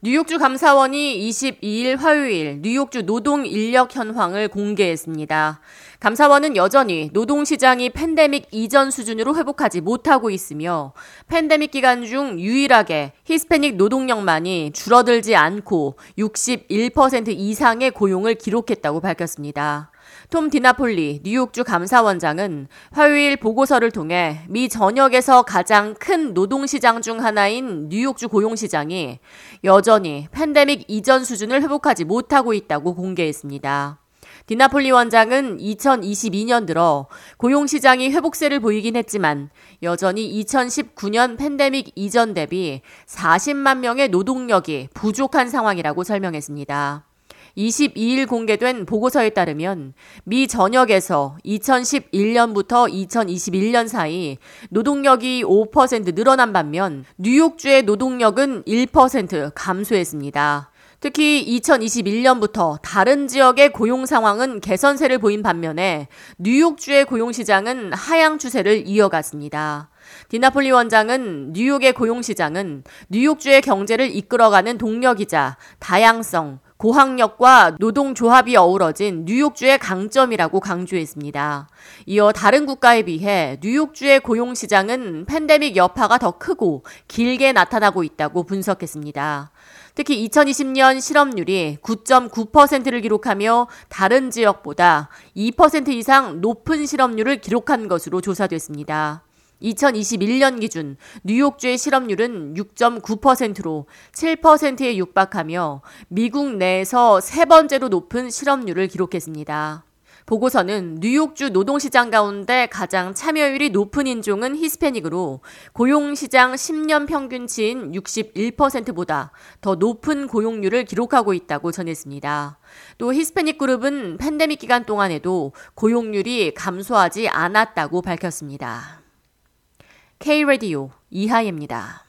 뉴욕주 감사원이 22일 화요일 뉴욕주 노동 인력 현황을 공개했습니다. 감사원은 여전히 노동시장이 팬데믹 이전 수준으로 회복하지 못하고 있으며 팬데믹 기간 중 유일하게 히스패닉 노동력만이 줄어들지 않고 61% 이상의 고용을 기록했다고 밝혔습니다. 톰 디나폴리 뉴욕주 감사원장은 화요일 보고서를 통해 미 전역에서 가장 큰 노동시장 중 하나인 뉴욕주 고용시장이 여전히 팬데믹 이전 수준을 회복하지 못하고 있다고 공개했습니다. 디나폴리 원장은 2022년 들어 고용시장이 회복세를 보이긴 했지만 여전히 2019년 팬데믹 이전 대비 40만 명의 노동력이 부족한 상황이라고 설명했습니다. 22일 공개된 보고서에 따르면 미 전역에서 2011년부터 2021년 사이 노동력이 5% 늘어난 반면 뉴욕주의 노동력은 1% 감소했습니다. 특히 2021년부터 다른 지역의 고용 상황은 개선세를 보인 반면에 뉴욕주의 고용 시장은 하향 추세를 이어갔습니다. 디나폴리 원장은 뉴욕의 고용 시장은 뉴욕주의 경제를 이끌어가는 동력이자 다양성, 고학력과 노동조합이 어우러진 뉴욕주의 강점이라고 강조했습니다. 이어 다른 국가에 비해 뉴욕주의 고용시장은 팬데믹 여파가 더 크고 길게 나타나고 있다고 분석했습니다. 특히 2020년 실업률이 9.9%를 기록하며 다른 지역보다 2% 이상 높은 실업률을 기록한 것으로 조사됐습니다. 2021년 기준 뉴욕주의 실업률은 6.9%로 7%에 육박하며 미국 내에서 세 번째로 높은 실업률을 기록했습니다. 보고서는 뉴욕주 노동시장 가운데 가장 참여율이 높은 인종은 히스패닉으로 고용시장 10년 평균치인 61%보다 더 높은 고용률을 기록하고 있다고 전했습니다. 또 히스패닉 그룹은 팬데믹 기간 동안에도 고용률이 감소하지 않았다고 밝혔습니다. K-Radio 이하예입니다.